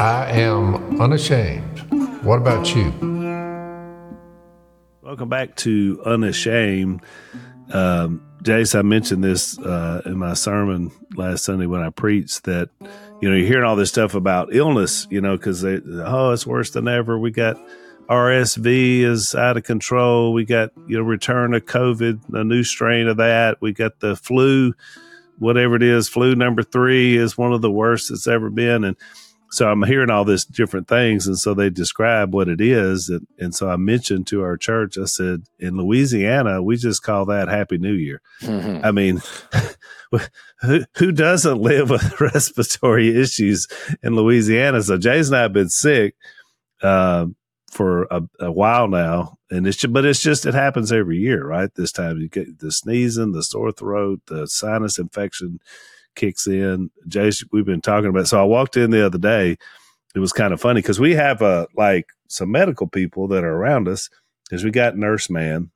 I am unashamed. What about you? Welcome back to Unashamed. Um, Jase, I mentioned this uh, in my sermon last Sunday when I preached that, you know, you're hearing all this stuff about illness, you know, because oh, it's worse than ever. We got RSV is out of control. We got, you know, return of COVID, a new strain of that. We got the flu, whatever it is, flu number three is one of the worst it's ever been. And so I'm hearing all this different things. And so they describe what it is. And, and so I mentioned to our church, I said, in Louisiana, we just call that Happy New Year. Mm-hmm. I mean, who, who doesn't live with respiratory issues in Louisiana? So Jase and I have been sick. Uh, for a, a, while now, and it's just, but it's just it happens every year, right? This time you get the sneezing, the sore throat, the sinus infection kicks in. Jase, we've been talking about. So I walked in the other day. It was kind of funny because we have a like some medical people that are around us. Because we got nurse man,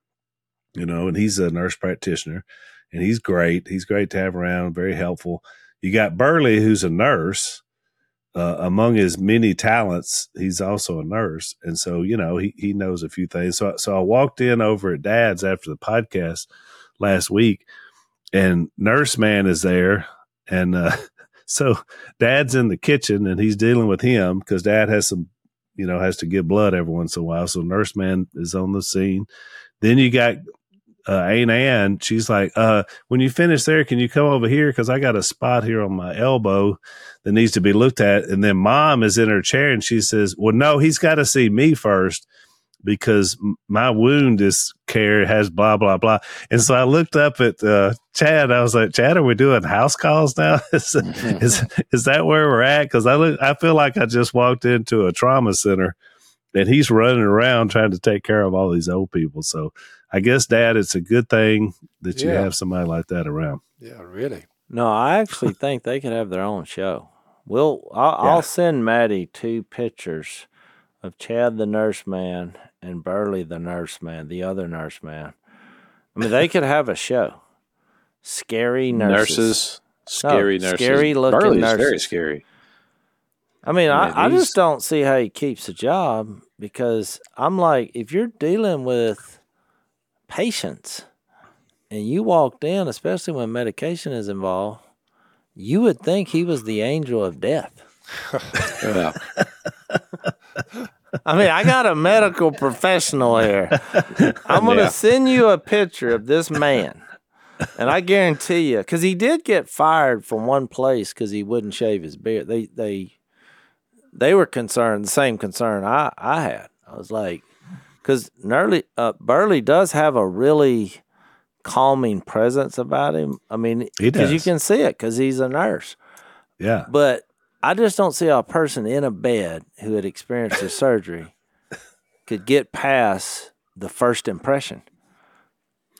you know, and he's a nurse practitioner, and he's great. He's great to have around, very helpful. You got Burley, who's a nurse uh, among his many talents, he's also a nurse, and so you know he he knows a few things. So so I walked in over at Dad's after the podcast last week, and Nurse Man is there, and uh, so Dad's in the kitchen and he's dealing with him because Dad has some you know has to give blood every once in a while. So Nurse Man is on the scene. Then you got uh, Aunt Ann, she's like, uh, when you finish there, can you come over here? Cause I got a spot here on my elbow that needs to be looked at. And then mom is in her chair and she says, well, no, he's got to see me first because my wound is care has blah, blah, blah. And so I looked up at, uh, Chad. I was like, Chad, are we doing house calls now? is, is, is that where we're at? Cause I look, I feel like I just walked into a trauma center and he's running around trying to take care of all these old people. So, I guess, Dad, it's a good thing that you yeah. have somebody like that around. Yeah, really. No, I actually think they could have their own show. We'll, I'll, yeah. I'll send Maddie two pictures of Chad the nurse man and Burley the nurse man, the other nurse man. I mean, they could have a show. Scary nurses. nurses scary no, nurses. Scary looking Burley's nurses. very scary. I mean, I, I, I just don't see how he keeps a job because I'm like, if you're dealing with patience. And you walked in, especially when medication is involved, you would think he was the angel of death. yeah. I mean, I got a medical professional here. I'm going to yeah. send you a picture of this man. And I guarantee you, because he did get fired from one place because he wouldn't shave his beard. They they they were concerned, the same concern I, I had. I was like, because Burley, uh, Burley does have a really calming presence about him. I mean, because you can see it because he's a nurse. Yeah. But I just don't see how a person in a bed who had experienced a surgery could get past the first impression.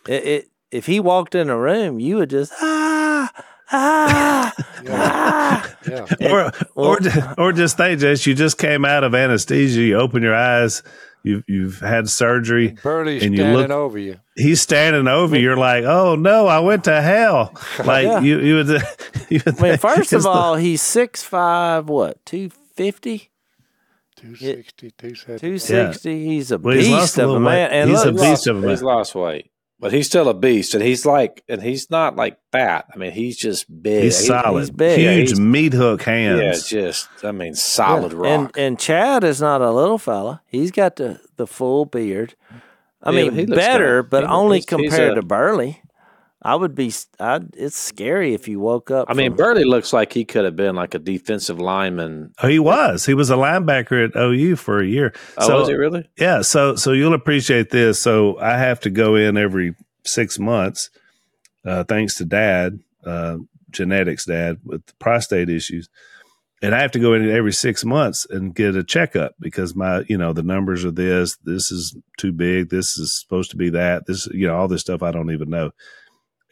It, it, if he walked in a room, you would just ah ah yeah. ah. Yeah. Or, or, or just think, Jess, you just came out of anesthesia. You open your eyes You've you've had surgery. Burley's and you standing look, over you. He's standing over. You're like, oh no, I went to hell. Like yeah. you, you would. You would I mean, first of all, the, he's six five. What two fifty? 260, 270. 260. Yeah. He's a well, beast of a man. And he's look, a beast of a man. He's lost weight. But he's still a beast, and he's like, and he's not like fat. I mean, he's just big. He's solid, he's big. huge yeah, meat hook hands. Yeah, just I mean, solid yeah. rock. And and Chad is not a little fella. He's got the the full beard. I yeah, mean, better, good. but he, only compared a, to Burley. I would be. I'd, it's scary if you woke up. I mean, Burley looks like he could have been like a defensive lineman. Oh, he was. He was a linebacker at OU for a year. Oh, so, was he really? Yeah. So, so you'll appreciate this. So, I have to go in every six months, uh, thanks to Dad, uh, genetics, Dad, with prostate issues, and I have to go in every six months and get a checkup because my, you know, the numbers are this. This is too big. This is supposed to be that. This, you know, all this stuff I don't even know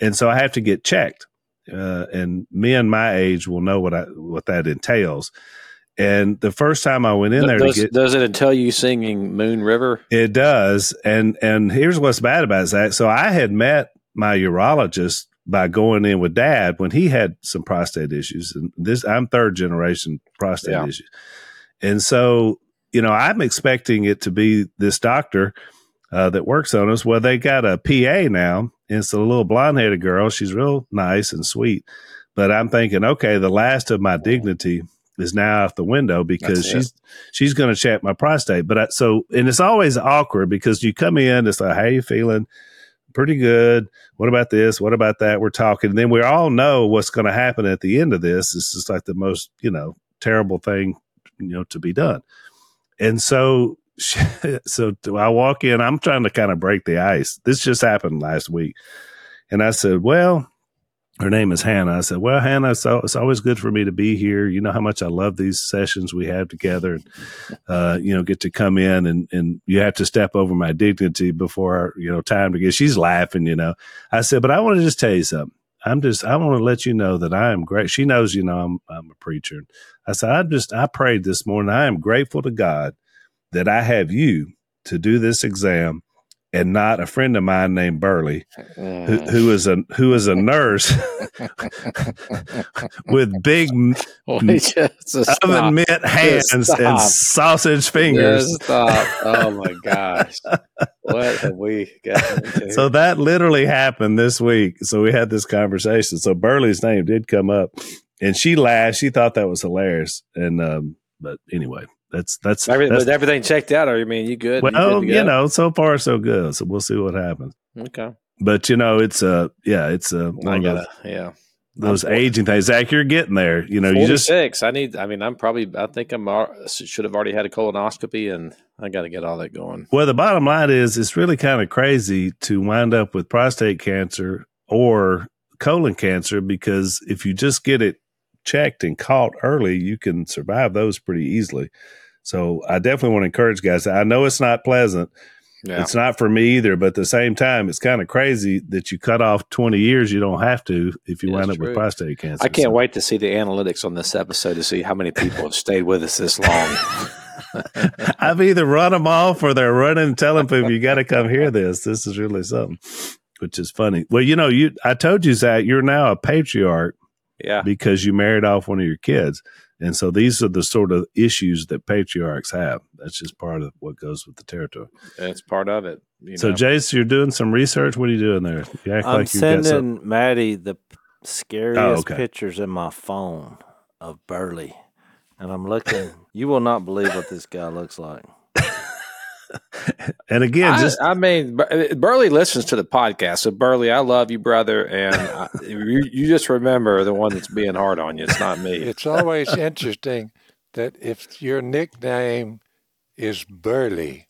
and so I have to get checked. Uh, and men my age will know what I what that entails. And the first time I went in there does, to get, does it entail you singing Moon River? It does. And and here's what's bad about that. So I had met my urologist by going in with dad when he had some prostate issues. And this I'm third generation prostate yeah. issues. And so, you know, I'm expecting it to be this doctor uh, that works on us. Well, they got a PA now. And it's a little blonde headed girl. She's real nice and sweet. But I'm thinking, okay, the last of my dignity is now out the window because she's she's going to check my prostate. But I, so, and it's always awkward because you come in, it's like, how you feeling? Pretty good. What about this? What about that? We're talking. And then we all know what's going to happen at the end of this. It's just like the most, you know, terrible thing, you know, to be done. And so, so I walk in, I'm trying to kind of break the ice. This just happened last week. And I said, well, her name is Hannah. I said, "Well, Hannah, so it's always good for me to be here. You know how much I love these sessions we have together, and uh, you know, get to come in and and you have to step over my dignity before you know time to get." She's laughing, you know. I said, "But I want to just tell you something. I'm just I want to let you know that I am great. She knows, you know, I'm I'm a preacher. I said, I just I prayed this morning. I am grateful to God that I have you to do this exam and not a friend of mine named Burley, who, who is a who is a nurse with big oven mitt hands and sausage fingers. Oh my gosh, what have we got? So that literally happened this week. So we had this conversation. So Burley's name did come up, and she laughed. She thought that was hilarious, and um, but anyway, that's that's, everything, that's everything checked out. Or you mean you good? Well, you, good you know, so far so good. So we'll see what happens. Okay. But you know, it's a uh, yeah, it's a I gotta yeah. Those aging things, Zach, you're getting there. You know, 46. you just six. I need. I mean, I'm probably. I think I'm. Should have already had a colonoscopy, and I got to get all that going. Well, the bottom line is, it's really kind of crazy to wind up with prostate cancer or colon cancer because if you just get it checked and caught early, you can survive those pretty easily. So I definitely want to encourage guys. I know it's not pleasant. Yeah. It's not for me either, but at the same time, it's kind of crazy that you cut off 20 years. You don't have to if you yeah, wind up true. with prostate cancer. I can't so. wait to see the analytics on this episode to see how many people have stayed with us this long. I've either run them off or they're running telling people you got to come hear this. This is really something, which is funny. Well, you know, you I told you Zach, you're now a patriarch, yeah, because you married off one of your kids. And so these are the sort of issues that patriarchs have. That's just part of what goes with the territory. That's part of it. so, know. Jase, you're doing some research. What are you doing there? You I'm like sending Maddie the scariest oh, okay. pictures in my phone of Burley. And I'm looking, you will not believe what this guy looks like. And again, just I, I, mean, Burley listens to the podcast. So Burley, I love you, brother, and I, you, you just remember the one that's being hard on you. It's not me. It's always interesting that if your nickname is Burley,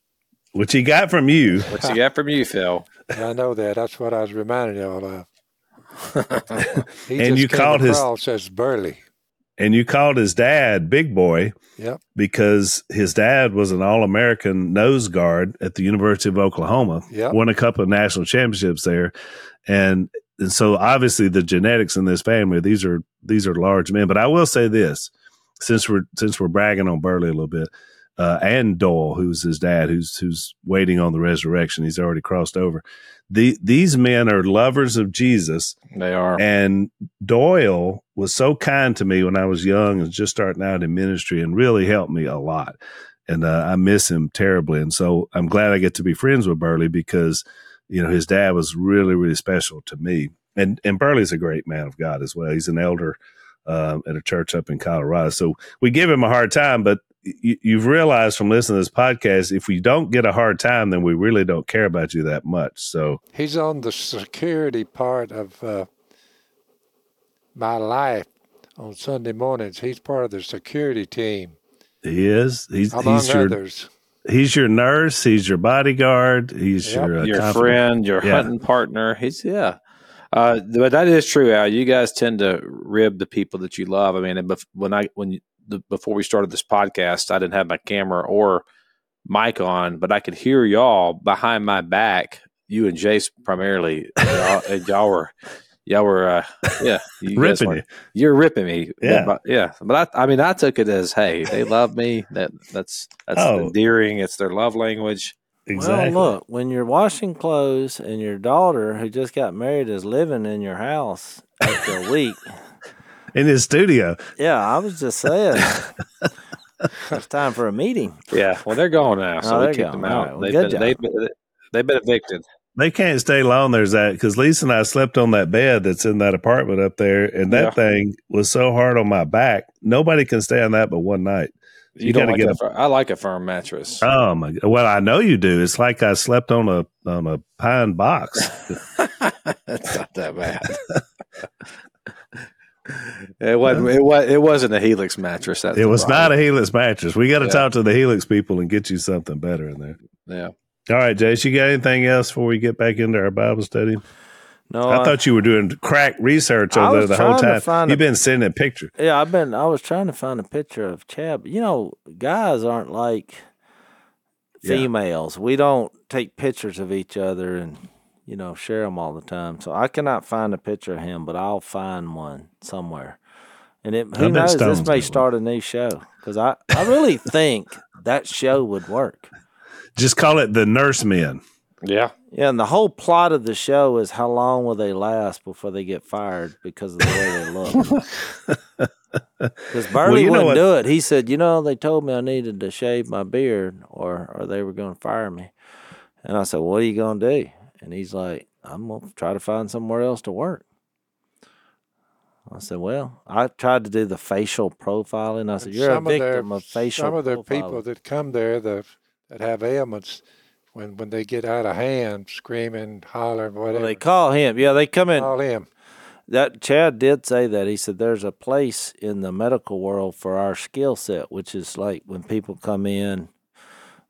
which he got from you, which he got from you, Phil. I know that. That's what I was reminding y'all of. Uh, and you called his says Burley and you called his dad Big Boy. Yep. Because his dad was an All American nose guard at the University of Oklahoma. Yep. Won a couple of national championships there, and and so obviously the genetics in this family these are these are large men. But I will say this, since we're since we're bragging on Burley a little bit. Uh, and Doyle, who's his dad, who's who's waiting on the resurrection. He's already crossed over. The, these men are lovers of Jesus. They are. And Doyle was so kind to me when I was young and just starting out in ministry and really helped me a lot. And uh, I miss him terribly. And so I'm glad I get to be friends with Burley because, you know, his dad was really, really special to me. And, and Burley's a great man of God as well. He's an elder uh, at a church up in Colorado. So we give him a hard time, but you, have realized from listening to this podcast, if we don't get a hard time, then we really don't care about you that much. So he's on the security part of uh, my life on Sunday mornings. He's part of the security team. He is. He's among he's your, others. He's your nurse. He's your bodyguard. He's yep. your uh, your friend, your yeah. hunting partner. He's yeah. Uh, but that is true, Al. You guys tend to rib the people that you love. I mean, when I when you, the, before we started this podcast, I didn't have my camera or mic on, but I could hear y'all behind my back. You and Jase primarily, y'all, y'all were, y'all were, uh, yeah, you ripping were, you. You're ripping me, yeah, but, yeah. But I, I mean, I took it as, hey, they love me. That that's that's oh. endearing. It's their love language. Exactly. Well, look, when you're washing clothes and your daughter, who just got married, is living in your house after a week in his studio. Yeah, I was just saying. it's time for a meeting. Yeah, well, they're gone now, so Oh, we they're kicked gone. them out. right, well, they've, good been, they've, been, they've been evicted. They can't stay long. There's that because Lisa and I slept on that bed that's in that apartment up there, and that Yeah. thing was so hard on my back. Nobody can stay on that but one night. You, You don't gotta like get that a- fir- I like a firm mattress. Oh my! God. Well, I know you do. It's like I slept on a on a pine box. It's not that bad. it wasn't. It was. It wasn't a Helix mattress. That's it was problem. not a Helix mattress. We got to Yeah. talk to the Helix people and get you something better in there. Yeah. All right, Jase, you got anything else before we get back into our Bible study? No, I thought you were doing crack research over there the whole time. You've a- been sending a picture. Yeah, I've been. I was trying to find a picture of Chad. You know, guys aren't like Yeah. females. We don't take pictures of each other and you know share them all the time. So I cannot find a picture of him, but I'll find one somewhere. And it, who knows? Stone's This got may one. start a new show because I I really think that show would work. Just call it the Nurse Men. Yeah. Yeah, and the whole plot of the show is how long will they last before they get fired because of the way they look. Because Burley you know wouldn't what- do it. He said, "You know, they told me I needed to shave my beard, or or they were going to fire me." And I said, "What are you going to do?" And he's like, "I'm going to try to find somewhere else to work." I said, "Well, I tried to do the facial profiling." I said, And "You're a some of their- victim of facial." Some of the profiling." people that come there that that have ailments, when when they get out of hand, screaming, hollering, Well, whatever, they call him. Yeah, they come in. call him. That Chad did say that. He said there's a place in the medical world for our skill set, which is like when people come in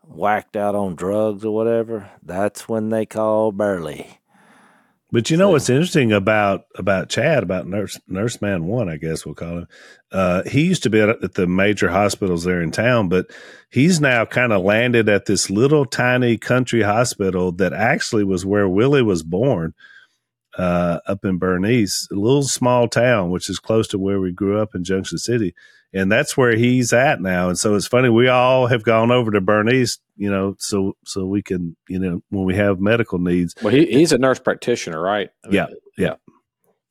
whacked out on drugs or whatever. That's when they call Burley. But you know what's interesting about about Chad about Nurse Nurse Man One, I guess we'll call him. Uh, he used to be at, at the major hospitals there in town, but he's now kind of landed at this little tiny country hospital that actually was where Willie was born, uh, up in Bernice, a little small town which is close to where we grew up in Junction City, and that's where he's at now. And so it's funny we all have gone over to Bernice, you know, so so we can, you know, when we have medical needs. Well, he, he's a nurse practitioner, right? I mean, Yeah, yeah,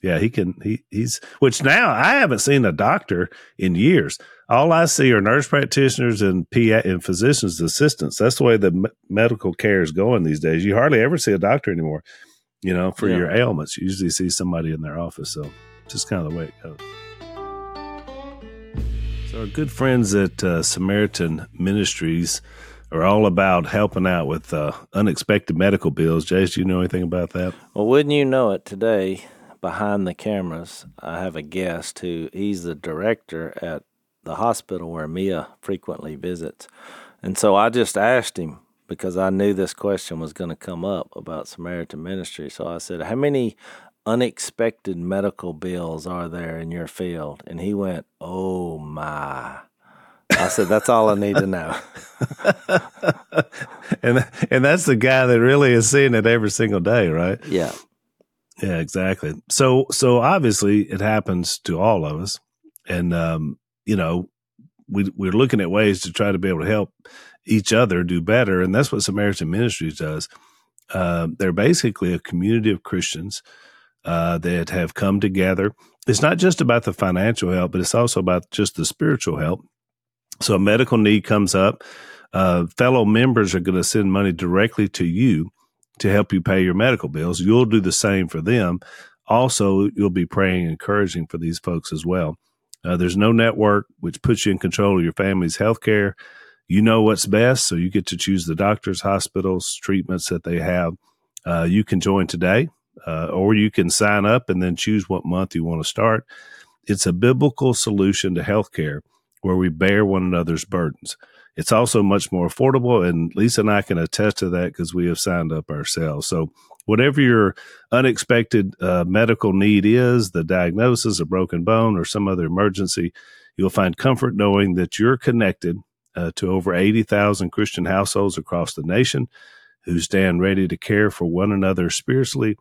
yeah. He can. He he's which now I haven't seen a doctor in years. All I see are nurse practitioners and PA and physicians assistants. That's the way the me- medical care is going these days. You hardly ever see a doctor anymore. You know, for Yeah. your ailments, you usually see somebody in their office. So, just kind of the way it goes. So, our good friends at uh, Samaritan Ministries are all about helping out with uh, unexpected medical bills. Jase, do you know anything about that? Well, wouldn't you know it? Today, behind the cameras, I have a guest who he's the director at the hospital where Mia frequently visits. And so I just asked him because I knew this question was going to come up about Samaritan Ministry. So I said, How many unexpected medical bills are there in your field? And he went, Oh my. I said, That's all I need to know. and and that's the guy that really is seeing it every single day, right? yeah. Yeah, exactly. So so obviously it happens to all of us, and um, you know we we're looking at ways to try to be able to help each other do better, and that's what Samaritan Ministries does. Uh, they're basically a community of Christians uh, that have come together. It's not just about the financial help, but it's also about just the spiritual help. So a medical need comes up, uh, fellow members are going to send money directly to you to help you pay your medical bills. You'll do the same for them. Also, you'll be praying and encouraging for these folks as well. Uh, there's no network which puts you in control of your family's health care. You know what's best, so you get to choose the doctors, hospitals, treatments that they have. Uh, you can join today, uh, or you can sign up and then choose what month you want to start. It's a biblical solution to healthcare where we bear one another's burdens. It's also much more affordable, and Lisa and I can attest to that because we have signed up ourselves. So, whatever your unexpected uh, medical need is the diagnosis, a broken bone, or some other emergency you'll find comfort knowing that you're connected uh, to over 80,000 Christian households across the nation who stand ready to care for one another spiritually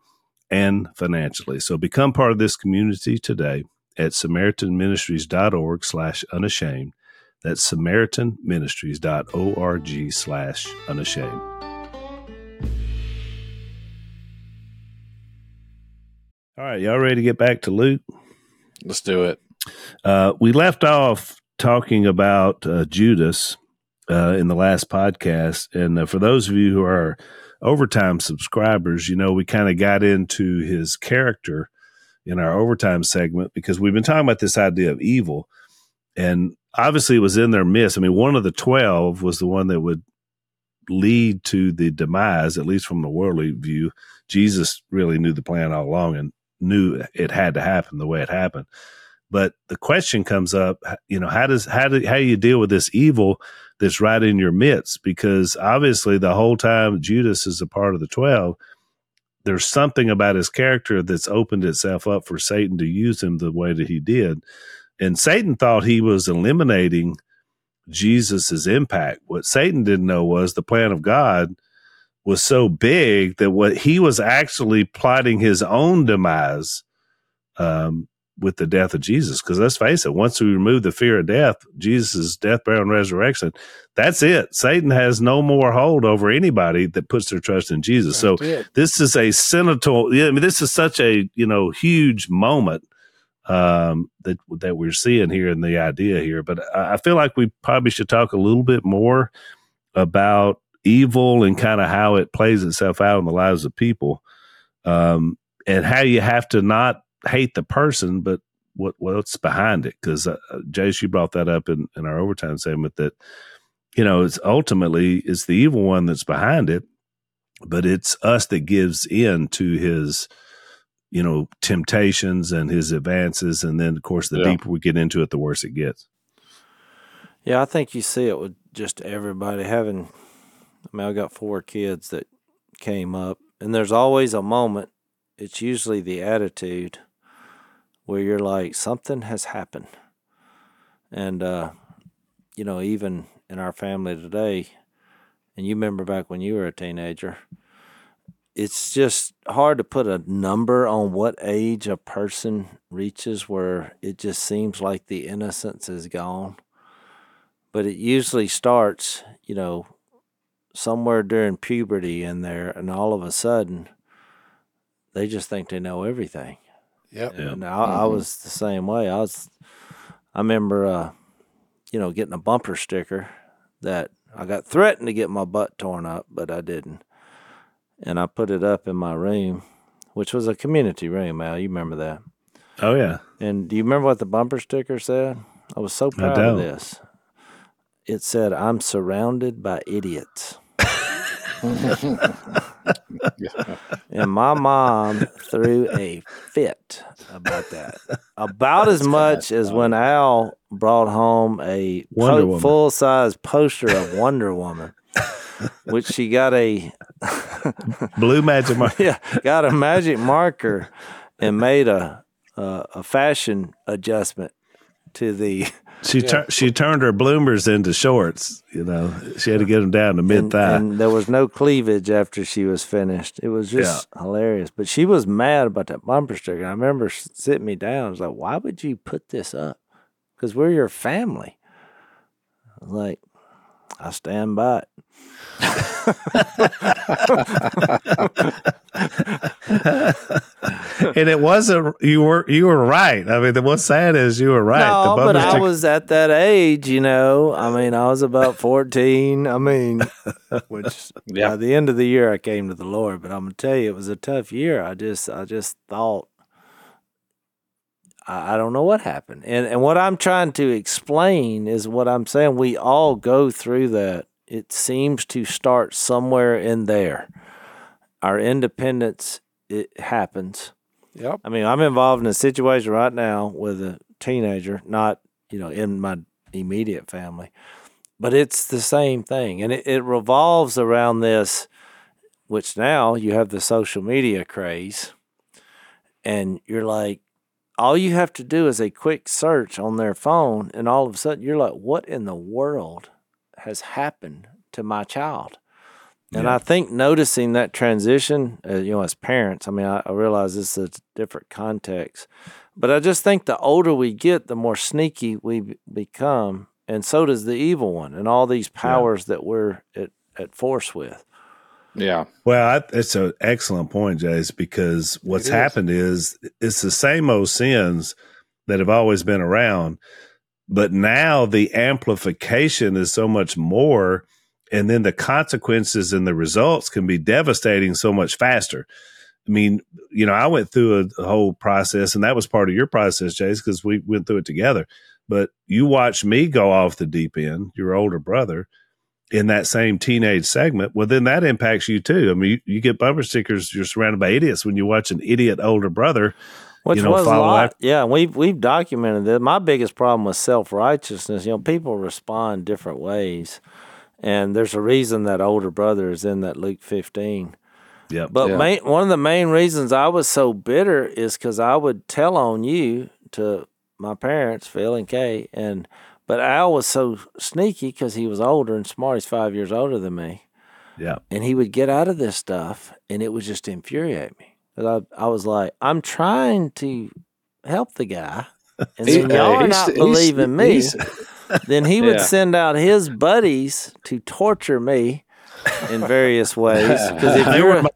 and financially. So, become part of this community today at samaritanministries.org slash unashamed. That's samaritanministries.org slash unashamed. All right, y'all ready to get back to Luke? Let's do it. Uh, we left off talking about uh, Judas uh, in the last podcast, and uh, for those of you who are overtime subscribers, you know we kind of got into his character in our overtime segment because we've been talking about this idea of evil, and obviously it was in their midst. I mean, one of the twelve was the one that would lead to the demise, at least from the worldly view. Jesus really knew the plan all along and knew it had to happen the way it happened. But the question comes up, you know, how does how do how do you deal with this evil that's right in your midst? Because obviously, the whole time Judas is a part of the twelve, there's something about his character that's opened itself up for Satan to use him the way that he did. And Satan thought he was eliminating Jesus's impact. What Satan didn't know was the plan of God was so big that what he was actually plotting his own demise um, with the death of Jesus. Because let's face it, once we remove the fear of death, Jesus' death, burial, and resurrection, that's it. Satan has no more hold over anybody that puts their trust in Jesus. so this is a senatorial. Yeah, I mean, this is such a you know huge moment um, that that we're seeing here in the idea here. But I, I feel like we probably should talk a little bit more about evil and kind of how it plays itself out in the lives of people, um, and how you have to not hate the person, but what what's behind it. Because uh, Jase, you brought that up in, in our overtime segment that you know it's ultimately it's the evil one that's behind it, but it's us that gives in to his you know temptations and his advances, and then of course the yeah. deeper we get into it, the worse it gets. Yeah, I think you see it with just everybody having. I mean, I got four kids that came up, and there's always a moment. It's usually the attitude where you're like something has happened, and uh, you know, even in our family today, and you remember back when you were a teenager it's just hard to put a number on what age a person reaches where it just seems like the innocence is gone. But it usually starts, you know, somewhere during puberty in there, and all of a sudden, they just think they know everything. Yep. And I, mm-hmm. I was the same way. I was, I remember, uh, you know, getting a bumper sticker that I got threatened to get my butt torn up, but I didn't and I put it up in my room, which was a community room, Al. You remember that? Oh yeah. And do you remember what the bumper sticker said? I was so proud of this. It said, "I'm surrounded by idiots." and my mom threw a fit about that. About as much as when Al brought home a po- full size poster of Wonder Woman which she got a blue magic marker. yeah, got a magic marker and made a a, a fashion adjustment to the. She yeah. Tur- she turned her bloomers into shorts. You know, she had to get them down to mid thigh. And, and, there was no cleavage after she was finished. It was just yeah. hilarious. But she was mad about that bumper sticker. I remember sitting me down. I was like, "Why would you put this up? Because we're your family." I was like, I stand by it. and it wasn't you were you were right. I mean, what's sad is you were right. No, but I was at that age, you know. I mean, I was about fourteen. I mean, which yeah. by the end of the year I came to the Lord. But I'm gonna tell you, it was a tough year. I just I just thought I, I don't know what happened. And and what I'm trying to explain is what I'm saying. We all go through that. It seems to start somewhere in there. Our independence it happens. Yep. I mean, I'm involved in a situation right now with a teenager, not, you know, in my immediate family. But it's the same thing. And it, it revolves around this, which now you have the social media craze. And you're like, all you have to do is a quick search on their phone, and all of a sudden you're like, what in the world has happened to my child? And yeah. I think noticing that transition, uh, you know, as parents, I mean, I, I realize this is a different context, but I just think the older we get, the more sneaky we become, and so does the evil one and all these powers yeah. that we're at, at force with. Yeah. Well, I, it's an excellent point, Jase, because what's is. happened is it's the same old sins that have always been around. But now the amplification is so much more, and then the consequences and the results can be devastating so much faster. I mean, you know, I went through a, a whole process, and that was part of your process, Jase, because we went through it together. But you watched me go off the deep end, your older brother, in that same teenage segment. Well, then that impacts you too. I mean, you, you get bumper stickers. You're surrounded by idiots when you watch an idiot older brother. Which you know, was a lot. after- Yeah, we've we've documented that. My biggest problem was self righteousness. You know, people respond different ways, and there's a reason that older brother is in that Luke 15. Yep. But Yeah. main, one of the main reasons I was so bitter is because I would tell on you to my parents, Phil and Kay, and but Al was so sneaky because he was older and smart. He's five years older than me, yeah. and he would get out of this stuff, and it would just infuriate me. 'Cause I, I was like, I'm trying to help the guy, and He- then y'all are not he's- believing me. Then he would Yeah. send out his buddies to torture me in various ways. Because if They you're, were my,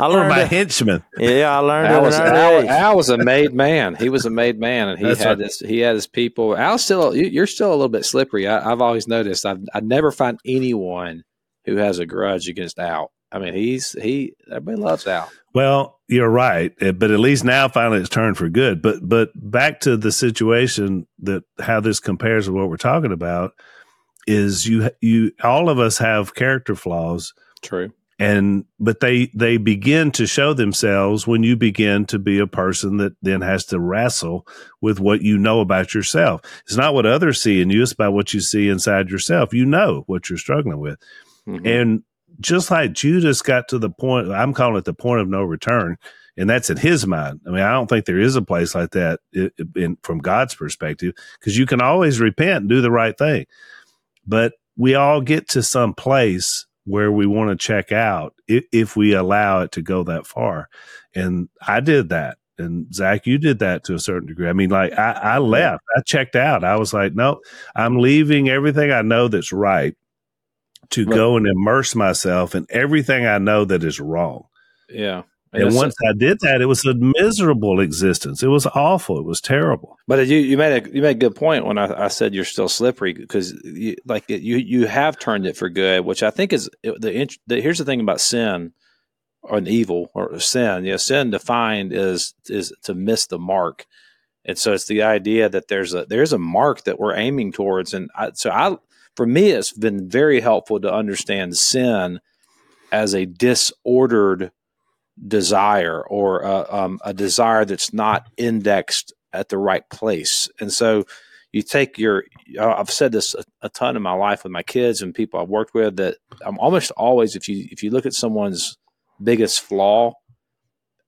I learned my it- henchmen. yeah, I learned Al was, Al. Al was a made man. He was a made man, and he That's had right. this. He had his people. Al still. you- You're still a little bit slippery. I, I've always noticed. I've I never find anyone who has a grudge against Al. I mean, he's he. Everybody loves Al. Well, you're right, eh, but at least now finally it's turned for good. But but back to the situation that how this compares to what we're talking about is you you all of us have character flaws True. and but they they begin to show themselves when you begin to be a person that then has to wrestle with what you know about yourself. It's not what others see in you, it's about what you see inside yourself. You know what you're struggling with. Mhm. And just like Judas got to the point, I'm calling it the point of no return, and that's in his mind. I mean, I don't think there is a place like that i- in, from God's perspective, because you can always repent and do the right thing. But we all get to some place where we want to check out if, if we allow it to go that far. And I did that. And Zach, you did that to a certain degree. I mean, like I, I left, I checked out. I was like, no, I'm leaving everything I know that's right to Right. go and immerse myself in everything I know that is wrong. Yeah. And it's- once I did that, it was a miserable existence. It was awful. It was terrible. But you you made a you made a good point when I, I said you're still slippery because you, like it, you you have turned it for good, which I think is the, the here's the thing about sin or an evil or sin. Yeah, sin defined is is to miss the mark, and so it's the idea that there's a there's a mark that we're aiming towards, and I, so I for me it's been very helpful to understand sin as a disordered desire or uh, um, a desire that's not indexed at the right place. And so you take your, I've said this a, a ton in my life with my kids and people I've worked with that I'm almost always, if you, if you look at someone's biggest flaw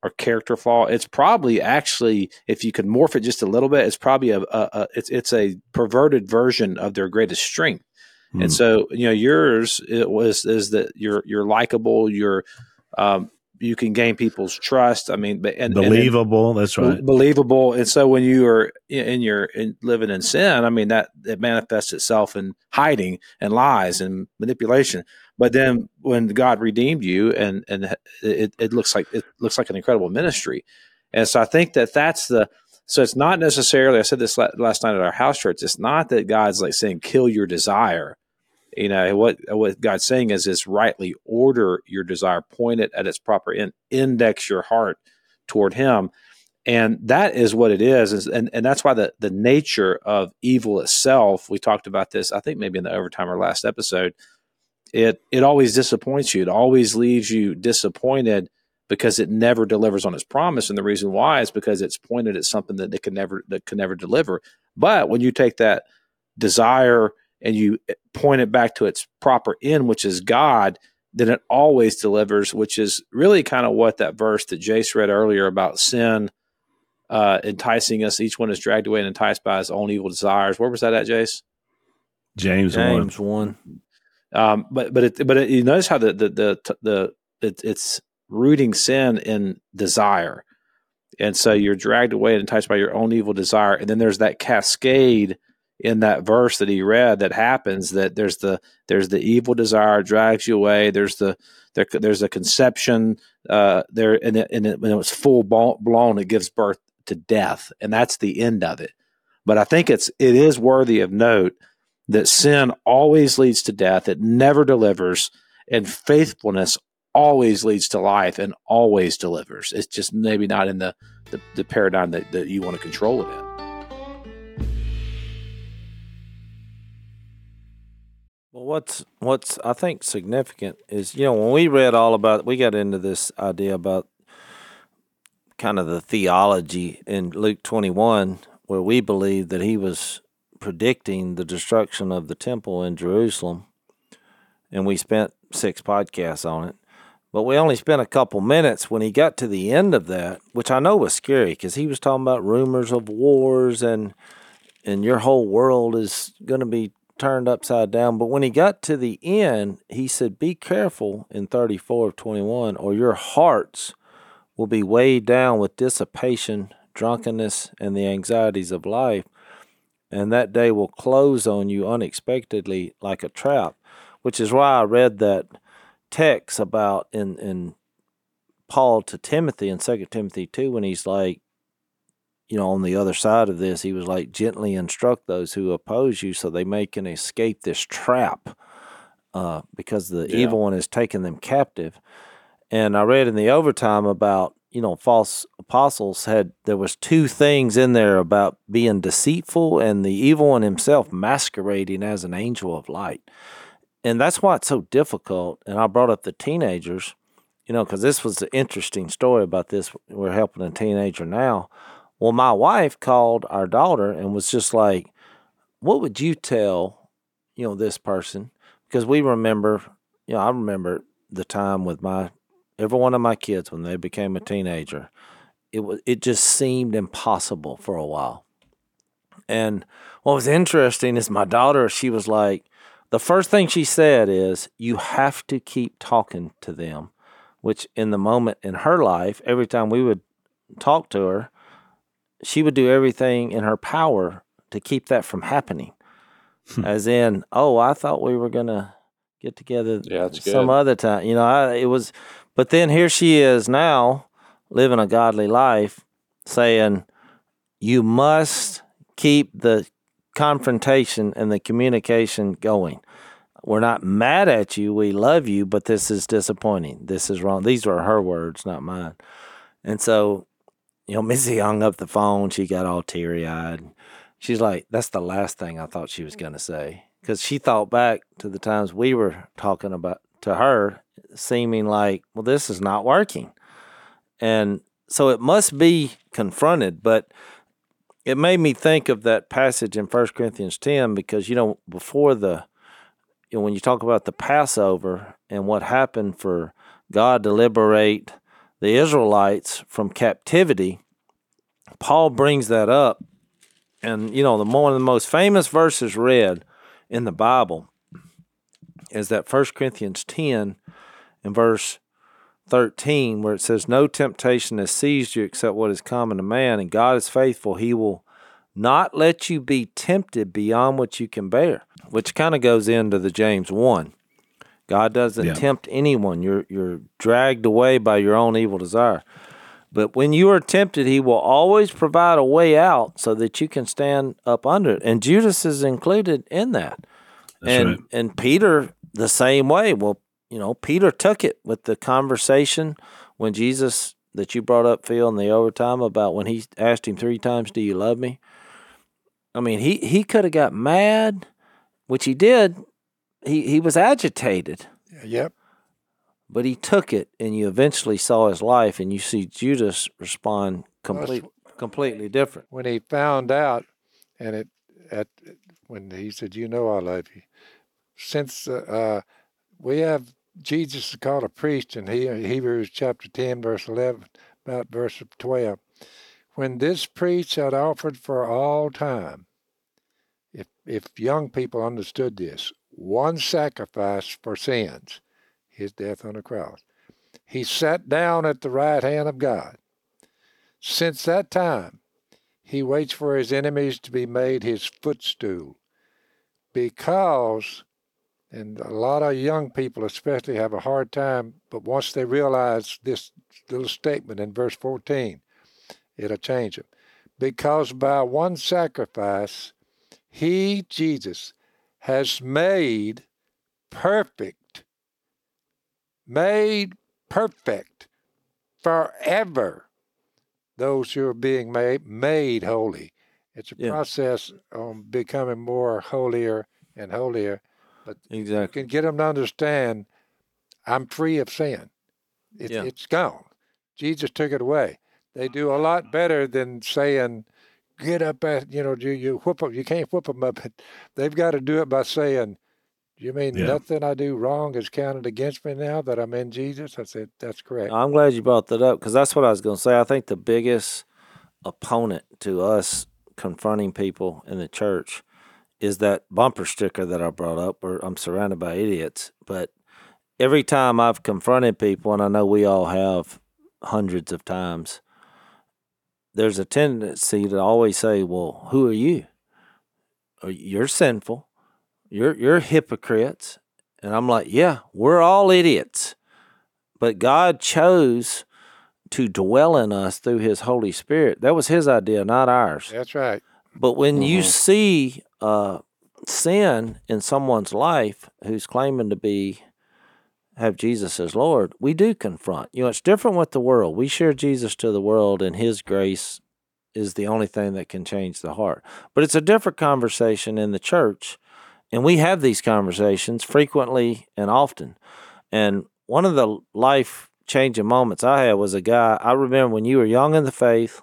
or character flaw, it's probably actually, if you could morph it just a little bit, it's probably a, a, a it's, it's a perverted version of their greatest strength. Hmm. And so, you know, yours it was is that you're you're likable, you're um, you can gain people's trust. I mean, and, and Believable. that's right. believable. And so when you are in in your in living in sin, I mean that it manifests itself in hiding and lies and manipulation. But then when God redeemed you, and and it, it looks like it looks like an incredible ministry. And so I think that that's the so it's not necessarily. I said this last night at our house church. It's not that God's like saying kill your desire. You know what what God's saying is is rightly order your desire, point it at its proper end, index your heart toward Him, and that is what it is. is and and that's why the the nature of evil itself. We talked about this. I think maybe in the overtime or last episode. It it always disappoints you. It always leaves you disappointed because it never delivers on its promise. And the reason why is because it's pointed at something that it can never that can never deliver. But when you take that desire and you point it back to its proper end, which is God, then it always delivers, which is really kind of what that verse that Jase read earlier about sin uh, enticing us. Each one is dragged away and enticed by his own evil desires. Where was that at, Jase? James, one. James one. Um, but but it, but it, you notice how the the the, the it, it's rooting sin in desire, and so you're dragged away and enticed by your own evil desire, and then there's that cascade in that verse that he read that happens that there's the there's the evil desire drags you away there's the there, there's a conception uh there and it, and it, when it was full blown it gives birth to death and that's the end of it But I think it's it is worthy of note that sin always leads to death. It never delivers, and faithfulness always leads to life and always delivers. It's just maybe not in the the, the paradigm that, that you want to control it in. Well, what's what's I think significant is you know when we read all about we got into this idea about kind of the theology in Luke twenty one where we believe that he was predicting the destruction of the temple in Jerusalem, and we spent six podcasts on it. But we only spent a couple minutes when he got to the end of that, which I know was scary because he was talking about rumors of wars and and your whole world is going to be turned upside down. But when he got to the end, he said, Be careful in 34 of 21, or your hearts will be weighed down with dissipation, drunkenness, and the anxieties of life. And that day will close on you unexpectedly like a trap, which is why I read that text about in, in Paul to Timothy in 2 Timothy 2 when he's like, you know, on the other side of this, he was like, gently instruct those who oppose you so they may can escape this trap uh, because the yeah. evil one has taken them captive. And I read in the overtime about, you know, false apostles had, there was two things in there about being deceitful and the evil one himself masquerading as an angel of light. And that's why it's so difficult. And I brought up the teenagers, you know, because this was the interesting story about this. We're helping a teenager now well, my wife called our daughter and was just like, What would you tell, you know, this person? Because we remember, you know, I remember the time with my every one of my kids when they became a teenager. It was it just seemed impossible for a while. And what was interesting is my daughter, she was like, the first thing she said is, You have to keep talking to them, which in the moment in her life, every time we would talk to her, she would do everything in her power to keep that from happening. Hmm. As in, oh, I thought we were gonna get together yeah, some other time. You know, I, it was, but then here she is now living a godly life, saying, "You must keep the confrontation and the communication going." We're not mad at you. We love you, but this is disappointing. This is wrong. These are her words, not mine. And so you know, Missy hung up the phone. She got all teary eyed. She's like, that's the last thing I thought she was mm-hmm. going to say. Because she thought back to the times we were talking about to her, seeming like, well, this is not working. And so it must be confronted. But it made me think of that passage in 1 Corinthians 10 because, you know, before the, you know, when you talk about the Passover and what happened for God to liberate the Israelites from captivity, Paul brings that up. And, you know, the one of the most famous verses read in the Bible is that 1 Corinthians 10 and verse 13, where it says, No temptation has seized you except what is common to man, and God is faithful. He will not let you be tempted beyond what you can bear, which kind of goes into the James 1. God doesn't yeah. tempt anyone. You're you're dragged away by your own evil desire. But when you are tempted, he will always provide a way out so that you can stand up under it. And Judas is included in that. That's and right. and Peter the same way. Well, you know, Peter took it with the conversation when Jesus that you brought up, Phil, in the overtime about when he asked him three times, Do you love me? I mean, he, he could have got mad, which he did, he he was agitated. Yep. But he took it, and you eventually saw his life, and you see Judas respond complete, completely different. When he found out, and it at when he said, "You know I love you," since uh, uh, we have Jesus is called a priest in Hebrews chapter ten, verse eleven, about verse twelve. When this priest had offered for all time, if if young people understood this, one sacrifice for sins, his death on the cross. He sat down at the right hand of God. Since that time, he waits for his enemies to be made his footstool. Because, and a lot of young people especially have a hard time, but once they realize this little statement in verse 14, it'll change them. because by one sacrifice, he, Jesus, has made perfect, made perfect forever those who are being made, made holy. It's a Yeah. process on becoming more holier and holier. But you can get them to understand I'm free of sin. It, Yeah. It's gone. Jesus took it away. They do a lot better than saying, "Get up at you know you you whoop 'em." You can't whoop them up. They've got to do it by saying, "You mean Yeah. nothing I do wrong is counted against me now that I'm in Jesus?" I said, "That's correct." I'm glad you brought that up because that's what I was going to say. I think the biggest opponent to us confronting people in the church is that bumper sticker that I brought up, where I'm surrounded by idiots. But every time I've confronted people, and I know we all have hundreds of times, there's a tendency to always say, "Well, who are you? You're sinful. You're you're hypocrites." And I'm like, "Yeah, we're all idiots." But God chose to dwell in us through his Holy Spirit. That was his idea, not ours. That's right. But when you Mhm. see uh, sin in someone's life who's claiming to be have Jesus as Lord, we do confront. You know, it's different with the world. We share Jesus to the world, and His grace is the only thing that can change the heart. But it's a different conversation in the church, and we have these conversations frequently and often. And one of the life changing moments I had was a guy I remember when you were young in the faith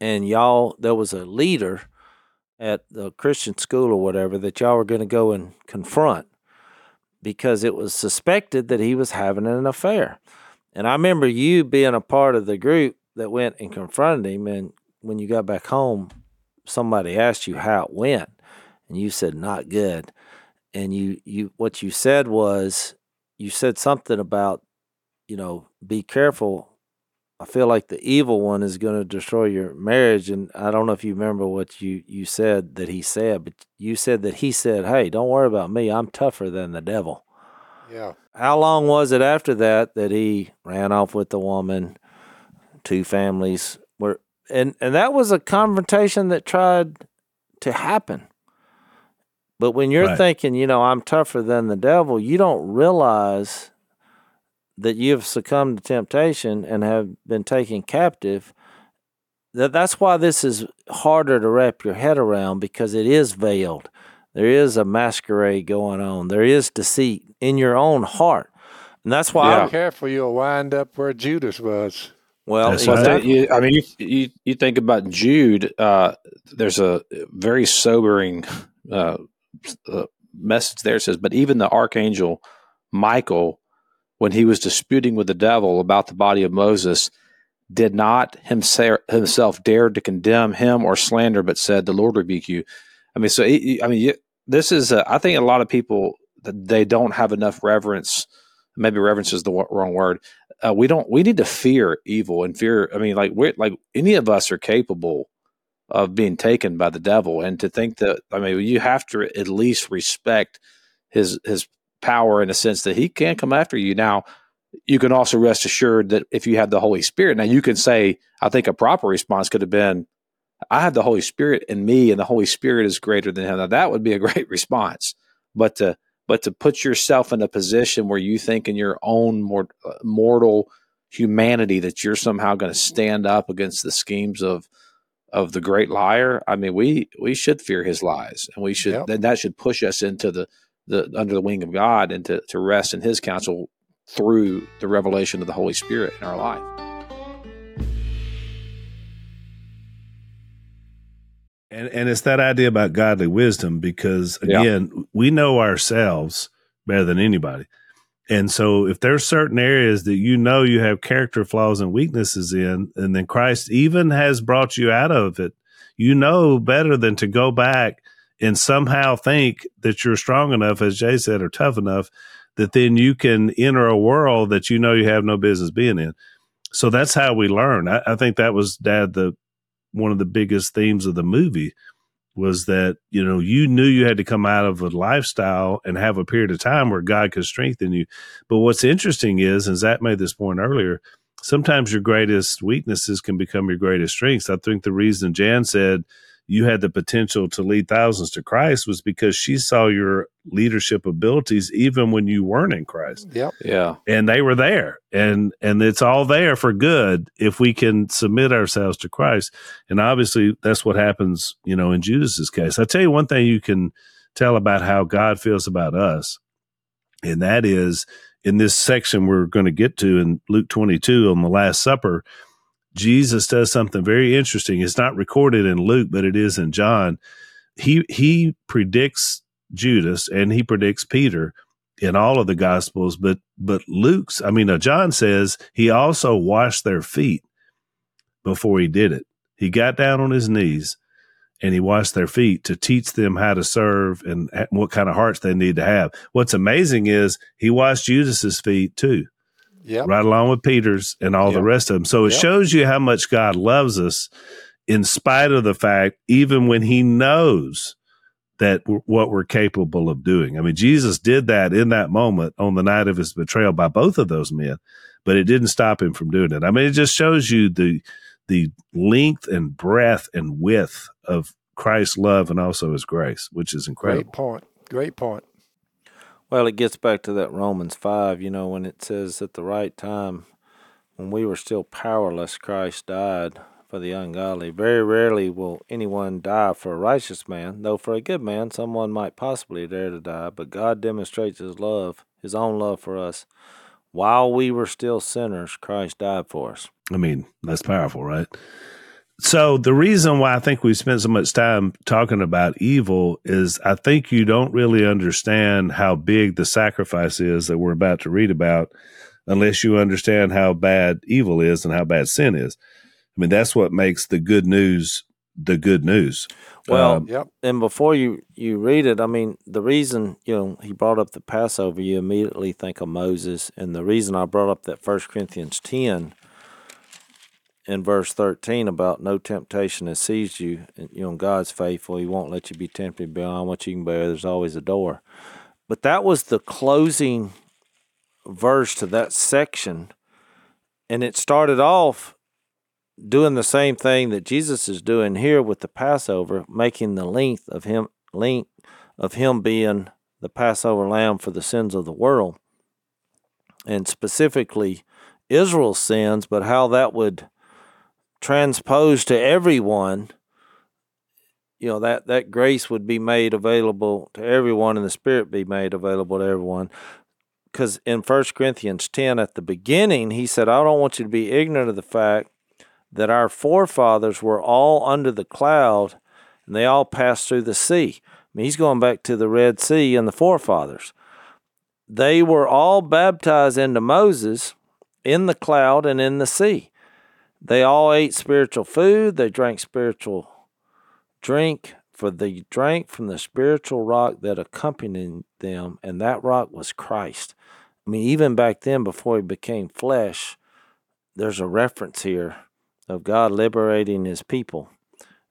and y'all there was a leader at the Christian school or whatever that y'all were going to go and confront because it was suspected that he was having an affair. And I remember you being a part of the group that went and confronted him and when you got back home somebody asked you how it went and you said not good. And you you what you said was you said something about you know be careful I feel like the evil one is going to destroy your marriage. And I don't know if you remember what you, you said that he said, but you said that he said, Hey, don't worry about me. I'm tougher than the devil. Yeah. How long was it after that that he ran off with the woman, two families were, and, and that was a confrontation that tried to happen. But when you're Right. thinking, you know, I'm tougher than the devil, you don't realize that you've succumbed to temptation and have been taken captive that that's why this is harder to wrap your head around because it is veiled there is a masquerade going on there is deceit in your own heart and that's why Yeah. Be careful, you'll wind up where Judas was. well That's Well, right. you, I mean, you, you you think about Jude. Uh, there's a very sobering uh, uh, message there. It says, but even the archangel Michael, when he was disputing with the devil about the body of Moses, did not himself dare to condemn him or slander, but said, "The Lord rebuke you." I mean, so I mean, this is. A, I think a lot of people they don't have enough reverence. Maybe reverence is the wrong word uh, we don't we need to fear evil and fear i mean like we're like any of us are capable of being taken by the devil and to think that i mean you have to at least respect his his power in a sense that he can come after you. Now you can also rest assured that if you have the holy spirit now you can say i think a proper response could have been i have the holy spirit in me and the holy spirit is greater than him. Now that would be a great response. But to but to put yourself in a position where you think in your own mort- uh, mortal humanity that you're somehow going to stand up against the schemes of of the great liar i mean we we should fear his lies and we should Yep. then that should push us into the the under the wing of god and to, to rest in his counsel through the revelation of the holy spirit in our life And and it's that idea about godly wisdom because Yeah. again, we know ourselves better than anybody. And so if there's certain areas that you know you have character flaws and weaknesses in, and then Christ even has brought you out of it, you know better than to go back and somehow think that you're strong enough, as Jay said, or tough enough, that then you can enter a world that you know you have no business being in. So that's how we learn. I, I think that was Dad the one of the biggest themes of the movie was that you know you knew you had to come out of a lifestyle and have a period of time where God could strengthen you. But what's interesting is, and Zach made this point earlier, sometimes your greatest weaknesses can become your greatest strengths. I think the reason Jan said you had the potential to lead thousands to Christ was because she saw your leadership abilities even when you weren't in Christ. Yep. Yeah. And they were there. And and it's all there for good if we can submit ourselves to Christ. And obviously that's what happens, you know, in Judas's case. I tell you one thing you can tell about how God feels about us. And that is in this section we're going to get to in Luke 22 on the Last Supper, Jesus does something very interesting. It's not recorded in Luke, but it is in John. He he predicts Judas and he predicts Peter in all of the gospels, but but Luke's, I mean, uh, John says he also washed their feet before he did it. He got down on his knees and he washed their feet to teach them how to serve and what kind of hearts they need to have. What's amazing is he washed Judas's feet too. Yep. Right along with Peter's and all Yep. the rest of them. So it Yep. shows you how much God loves us in spite of the fact, even when he knows that w- what we're capable of doing. I mean, Jesus did that in that moment on the night of his betrayal by both of those men, but it didn't stop him from doing it. I mean, it just shows you the the length and breadth and width of Christ's love and also his grace, which is incredible. Great point. Great point. Well, it gets back to that Romans 5, you know, when it says at the right time, when we were still powerless, Christ died for the ungodly. Very rarely will anyone die for a righteous man, though for a good man, someone might possibly dare to die. But God demonstrates his love, his own love for us. While we were still sinners, Christ died for us. I mean, that's powerful, right? So the reason why I think we spend so much time talking about evil is I think you don't really understand how big the sacrifice is that we're about to read about unless you understand how bad evil is and how bad sin is. I mean, that's what makes the good news the good news. Well, Um, Yep. and before you you read it, I mean, the reason you know he brought up the Passover, you immediately think of Moses, and the reason I brought up that First Corinthians ten in verse thirteen about no temptation has seized you, and you know God's faithful; He won't let you be tempted beyond what you can bear. There's always a door, but that was the closing verse to that section, and it started off doing the same thing that Jesus is doing here with the Passover, making the length of him length of him being the Passover lamb for the sins of the world. And specifically Israel's sins, but how that would transpose to everyone, you know, that, that grace would be made available to everyone and the Spirit be made available to everyone. Because in 1 Corinthians 10, at the beginning, he said, I don't want you to be ignorant of the fact that our forefathers were all under the cloud and they all passed through the sea. I mean, he's going back to the Red Sea and the forefathers. They were all baptized into Moses in the cloud and in the sea. They all ate spiritual food, they drank spiritual drink, for they drank from the spiritual rock that accompanied them, and that rock was Christ. I mean, even back then, before he became flesh, there's a reference here of God liberating his people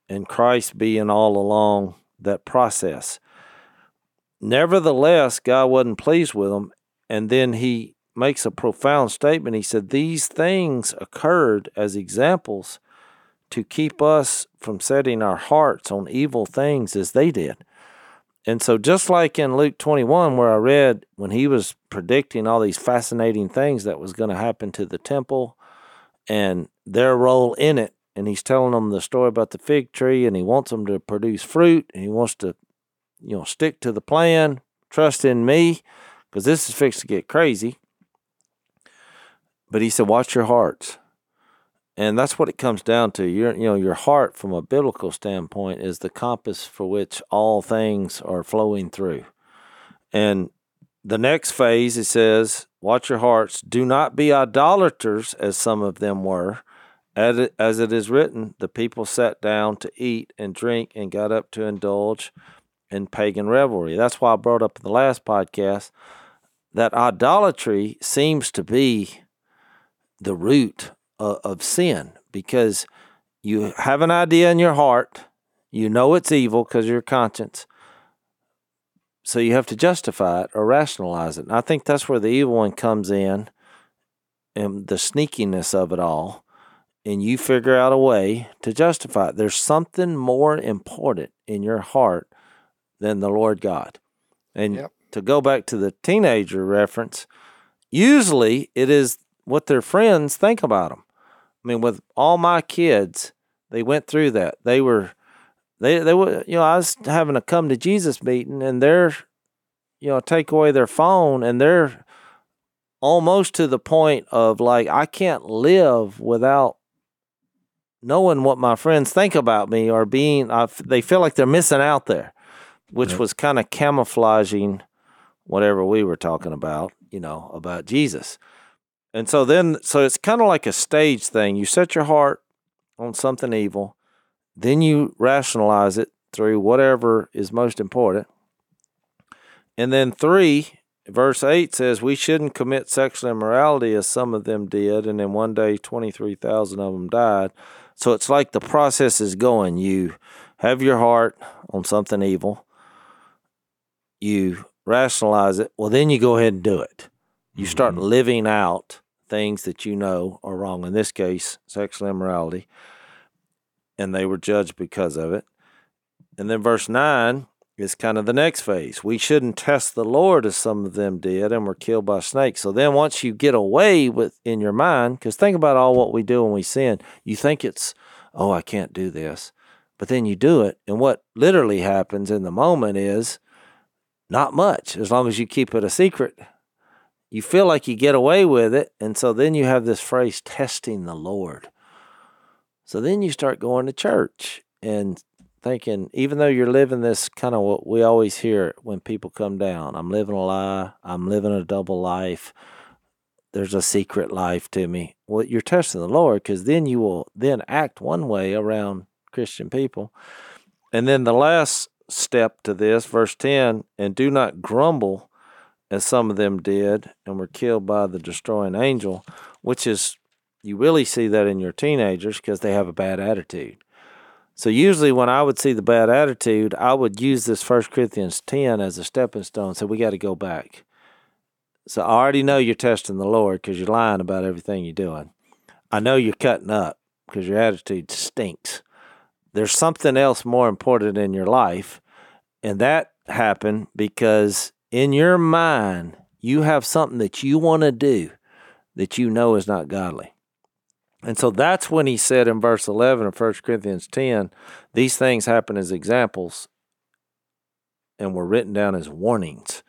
and Christ being all along that process. Nevertheless, God wasn't pleased with them. And then he makes a profound statement. He said, These things occurred as examples to keep us from setting our hearts on evil things as they did. And so, just like in Luke 21, where I read when he was predicting all these fascinating things that was going to happen to the temple and their role in it, and he's telling them the story about the fig tree, and he wants them to produce fruit, and he wants to, you know, stick to the plan, trust in me, because this is fixed to get crazy. But he said, watch your hearts. And that's what it comes down to. Your, you know, your heart, from a biblical standpoint, is the compass for which all things are flowing through. And the next phase, it says, watch your hearts. Do not be idolaters, as some of them were. As it, as it is written, the people sat down to eat and drink and got up to indulge in pagan revelry. That's why I brought up in the last podcast that idolatry seems to be the root of, of sin because you have an idea in your heart, you know it's evil because your conscience, so you have to justify it or rationalize it. And I think that's where the evil one comes in and the sneakiness of it all, and you figure out a way to justify it. There's something more important in your heart than the Lord God. And Yep. to go back to the teenager reference, usually it is what their friends think about them. I mean, with all my kids, they went through that. They were, they they were, you know, I was having a come to Jesus meeting, and they're, you know, take away their phone, and they're almost to the point of like I can't live without knowing what my friends think about me or being. I f they feel like they're missing out there, which Yep. was kind of camouflaging whatever we were talking about, you know, about Jesus. And so then, so it's kind of like a stage thing. You set your heart on something evil, then you rationalize it through whatever is most important. And then three, verse eight says, we shouldn't commit sexual immorality as some of them did. And then one day, 23,000 of them died. So it's like the process is going. You have your heart on something evil, you rationalize it. Well, then you go ahead and do it. You start Mhm. living out things that you know are wrong. In this case, sexual immorality. And they were judged because of it. And then verse 9 is kind of the next phase. We shouldn't test the Lord as some of them did and were killed by snakes. So then once you get away with in your mind, because think about all what we do when we sin, you think it's, oh, I can't do this. But then you do it. And what literally happens in the moment is not much, as long as you keep it a secret. You feel like you get away with it. And so then you have this phrase, testing the Lord. So then you start going to church and thinking, even though you're living this kind of what we always hear when people come down I'm living a lie, I'm living a double life, there's a secret life to me. Well, you're testing the Lord because then you will then act one way around Christian people. And then the last step to this, verse 10 and do not grumble as some of them did and were killed by the destroying angel, which is, you really see that in your teenagers because they have a bad attitude. So usually when I would see the bad attitude, I would use this First Corinthians 10 as a stepping stone. So we got to go back. So I already know you're testing the Lord because you're lying about everything you're doing. I know you're cutting up because your attitude stinks. There's something else more important in your life. And that happened because in your mind, you have something that you want to do that you know is not godly. And so that's when he said in verse 11 of 1 Corinthians 10, these things happen as examples and were written down as warnings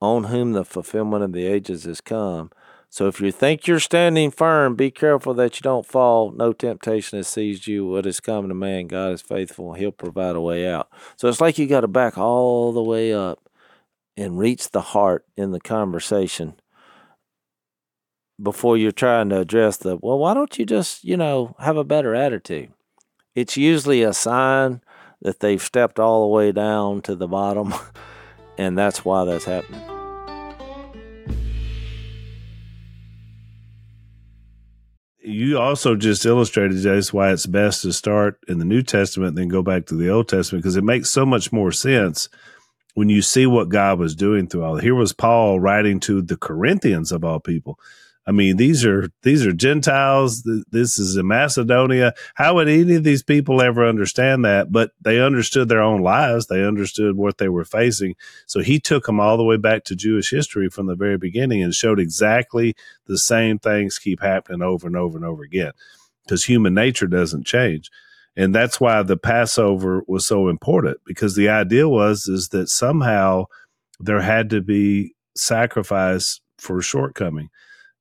on whom the fulfillment of the ages has come. So if you think you're standing firm, be careful that you don't fall. No temptation has seized you. What is coming to man, God is faithful. He'll provide a way out. So it's like you got to back all the way up and reach the heart in the conversation before you're trying to address the, well, why don't you just, you know, have a better attitude? It's usually a sign that they've stepped all the way down to the bottom, and that's why that's happening. You also just illustrated, Jase, why it's best to start in the New Testament then go back to the Old Testament because it makes so much more sense when you see what God was doing through all. Here was Paul writing to the Corinthians of all people. I mean, these are these are Gentiles. This is in Macedonia. How would any of these people ever understand that? But they understood their own lives. They understood what they were facing. So he took them all the way back to Jewish history from the very beginning and showed exactly the same things keep happening over and over and over again because human nature doesn't change. And that's why the Passover was so important because the idea was is that somehow there had to be sacrifice for a shortcoming.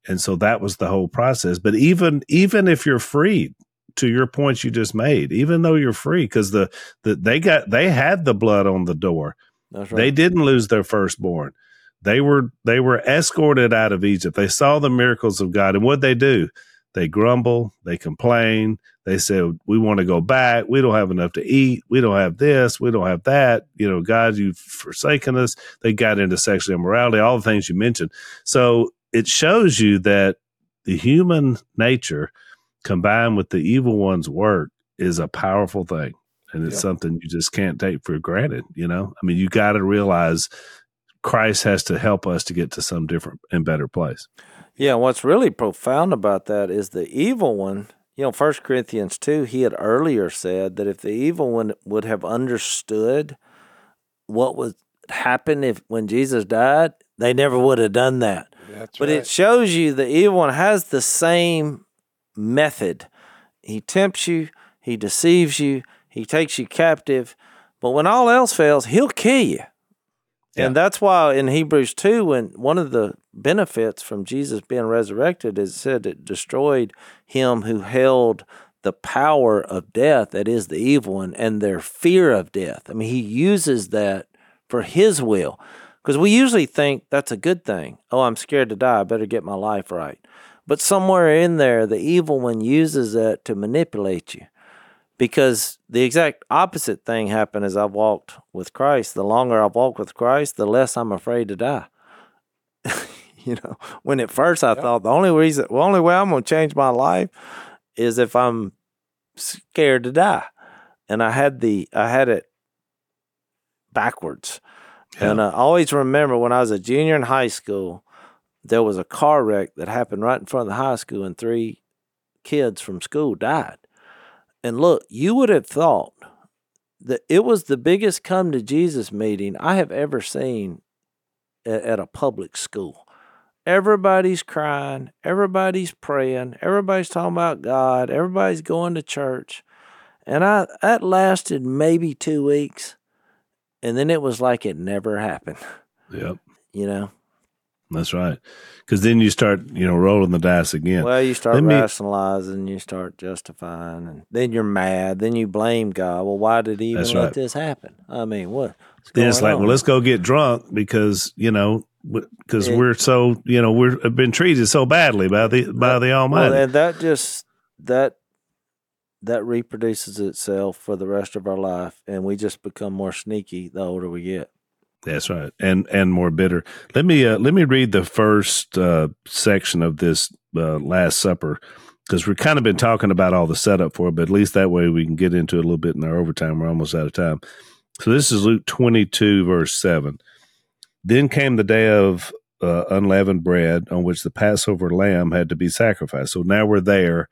And so that was the whole process. But even even if you're freed, to your points you just made, even though you're free, because the, the they got they had the blood on the door. That's They didn't lose their firstborn. They were they were escorted out of Egypt. They saw the miracles of God, and what they do? They grumble, they complain, they said, "We want to go back. We don't have enough to eat. We don't have this. We don't have that. You know, God, you've forsaken us." They got into sexual immorality, all the things you mentioned. So it shows you that the human nature combined with the evil one's work is a powerful thing and it's Yep. something you just can't take for granted you know i mean you got to realize Christ has to help us to get to some different and better place. Yeah, what's really profound about that is the evil one. You know, First Corinthians 2, he had earlier said that if the evil one would have understood what would happen if when Jesus died, they never would have done that. That's But right. it shows you the evil one has the same method. He tempts you, he deceives you, he takes you captive. But when all else fails, he'll kill you. Yeah. And that's why in Hebrews 2, when one of the benefits from Jesus being resurrected is said it destroyed him who held the power of death, that is the evil one, and their fear of death. I mean, he uses that for his will. Because we usually think that's a good thing. Oh, I'm scared to die. I better get my life right. But somewhere in there, the evil one uses that to manipulate you. Because the exact opposite thing happened as I've walked with Christ. The longer I've walked with Christ, the less I'm afraid to die. you know, when at first I thought the only reason, the only way I'm going to change my life is if I'm scared to die. And I had the, I had it backwards. And uh, I always remember when I was a junior in high school, there was a car wreck that happened right in front of the high school, and three kids from school died. And look, you would have thought that it was the biggest come to Jesus meeting I have ever seen at, at a public school. Everybody's crying, everybody's praying, everybody's talking about God, everybody's going to church. And I that lasted maybe two weeks. And then it was like it never happened, Yep. you know? That's right. Because then you start, you know, rolling the dice again. Well, you start Let me- rationalizing, you start justifying, and then you're mad. Then you blame God. Well, why did He even That's let this happen? I mean, what? then it's like, on? well, let's go get drunk because you know, because we're so, you know, we're have been treated so badly by the by the Almighty. Well, and that just that that reproduces itself for the rest of our life, and we just become more sneaky the older we get. That's right, and and more bitter. Let me uh, let me read the first uh, section of this uh, Last Supper because we've kind of been talking about all the setup for it, but at least that way we can get into it a little bit in our overtime. We're almost out of time. So this is Luke twenty two verse seven. Then came the day of uh, unleavened bread on which the Passover lamb had to be sacrificed. So now we're there,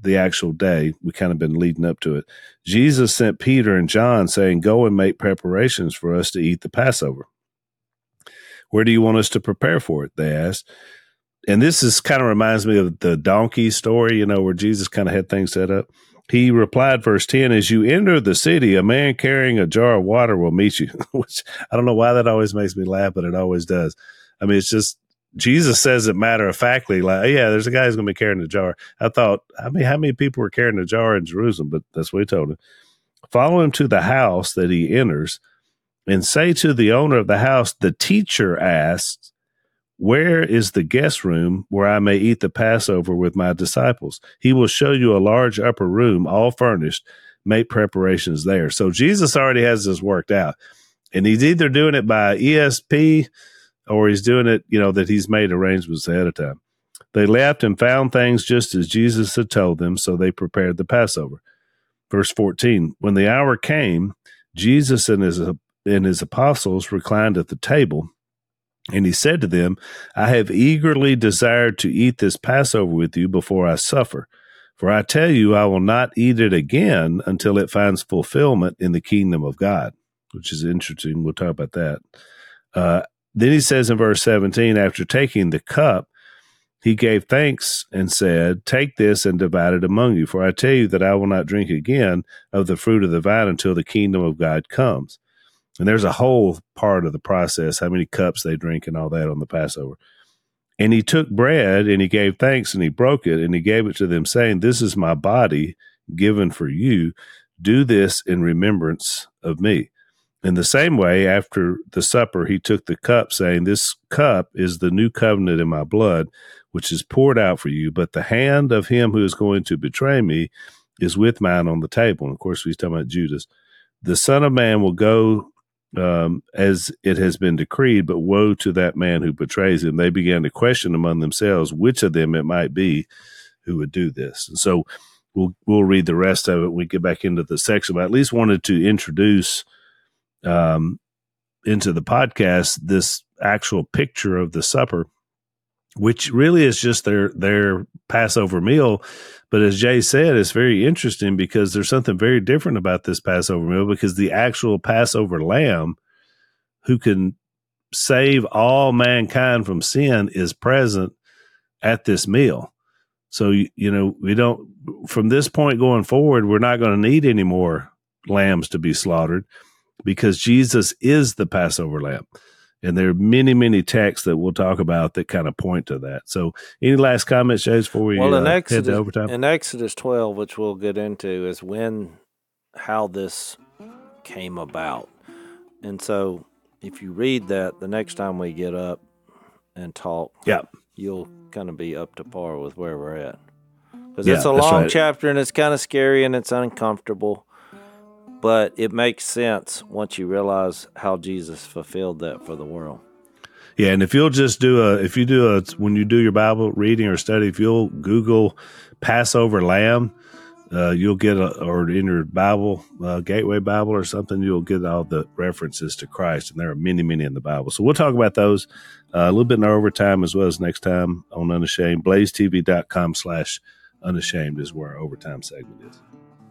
the actual day. We kind of been leading up to it. Jesus sent Peter and John saying, Go and make preparations for us to eat the Passover. Where do you want us to prepare for it? They asked. And this is kind of reminds me of the donkey story, you know, where Jesus kind of had things set up. He replied, verse 10, As you enter the city, a man carrying a jar of water will meet you. Which I don't know why that always makes me laugh, but it always does. I mean, it's just Jesus says it matter of factly, like, oh, yeah, there's a guy who's going to be carrying a jar. I thought, I mean, how many people were carrying a jar in Jerusalem? But that's what he told him. Follow him to the house that he enters and say to the owner of the house, the teacher asks, where is the guest room where I may eat the Passover with my disciples? He will show you a large upper room, all furnished. Make preparations there. So Jesus already has this worked out. And he's either doing it by ESP or he's doing it, you know, that he's made arrangements ahead of time. They left and found things just as Jesus had told them, so they prepared the Passover. Verse 14 When the hour came, Jesus and his, and his apostles reclined at the table. And he said to them, I have eagerly desired to eat this Passover with you before I suffer. For I tell you, I will not eat it again until it finds fulfillment in the kingdom of God, which is interesting. We'll talk about that. Uh, then he says in verse 17, after taking the cup, he gave thanks and said, Take this and divide it among you. For I tell you that I will not drink again of the fruit of the vine until the kingdom of God comes. And there's a whole part of the process, how many cups they drink and all that on the Passover. And he took bread and he gave thanks and he broke it and he gave it to them, saying, This is my body given for you. Do this in remembrance of me. In the same way, after the supper, he took the cup, saying, This cup is the new covenant in my blood, which is poured out for you. But the hand of him who is going to betray me is with mine on the table. And of course, he's talking about Judas. The Son of Man will go um, as it has been decreed, but woe to that man who betrays him. They began to question among themselves which of them it might be who would do this. And so we'll we'll read the rest of it we get back into the section. But I at least wanted to introduce um, into the podcast this actual picture of the supper, which really is just their their Passover meal. But as Jay said, it's very interesting because there's something very different about this Passover meal because the actual Passover lamb who can save all mankind from sin is present at this meal. So, you know, we don't, from this point going forward, we're not going to need any more lambs to be slaughtered because Jesus is the Passover lamb. And there are many, many texts that we'll talk about that kind of point to that. So, any last comments, James, before we well, in uh, Exodus, head to overtime? In Exodus 12, which we'll get into, is when, how this came about. And so, if you read that, the next time we get up and talk, yeah, you'll kind of be up to par with where we're at. Because Yeah, it's a long right. chapter and it's kind of scary and it's uncomfortable. But it makes sense once you realize how Jesus fulfilled that for the world. Yeah, and if you'll just do a, if you do a, when you do your Bible reading or study, if you'll Google Passover lamb, uh, you'll get a, or in your Bible, uh, Gateway Bible or something, you'll get all the references to Christ, and there are many, many in the Bible. So we'll talk about those uh, a little bit in our overtime as well as next time on Unashamed. BlazeTV.com slash Unashamed is where our overtime segment is.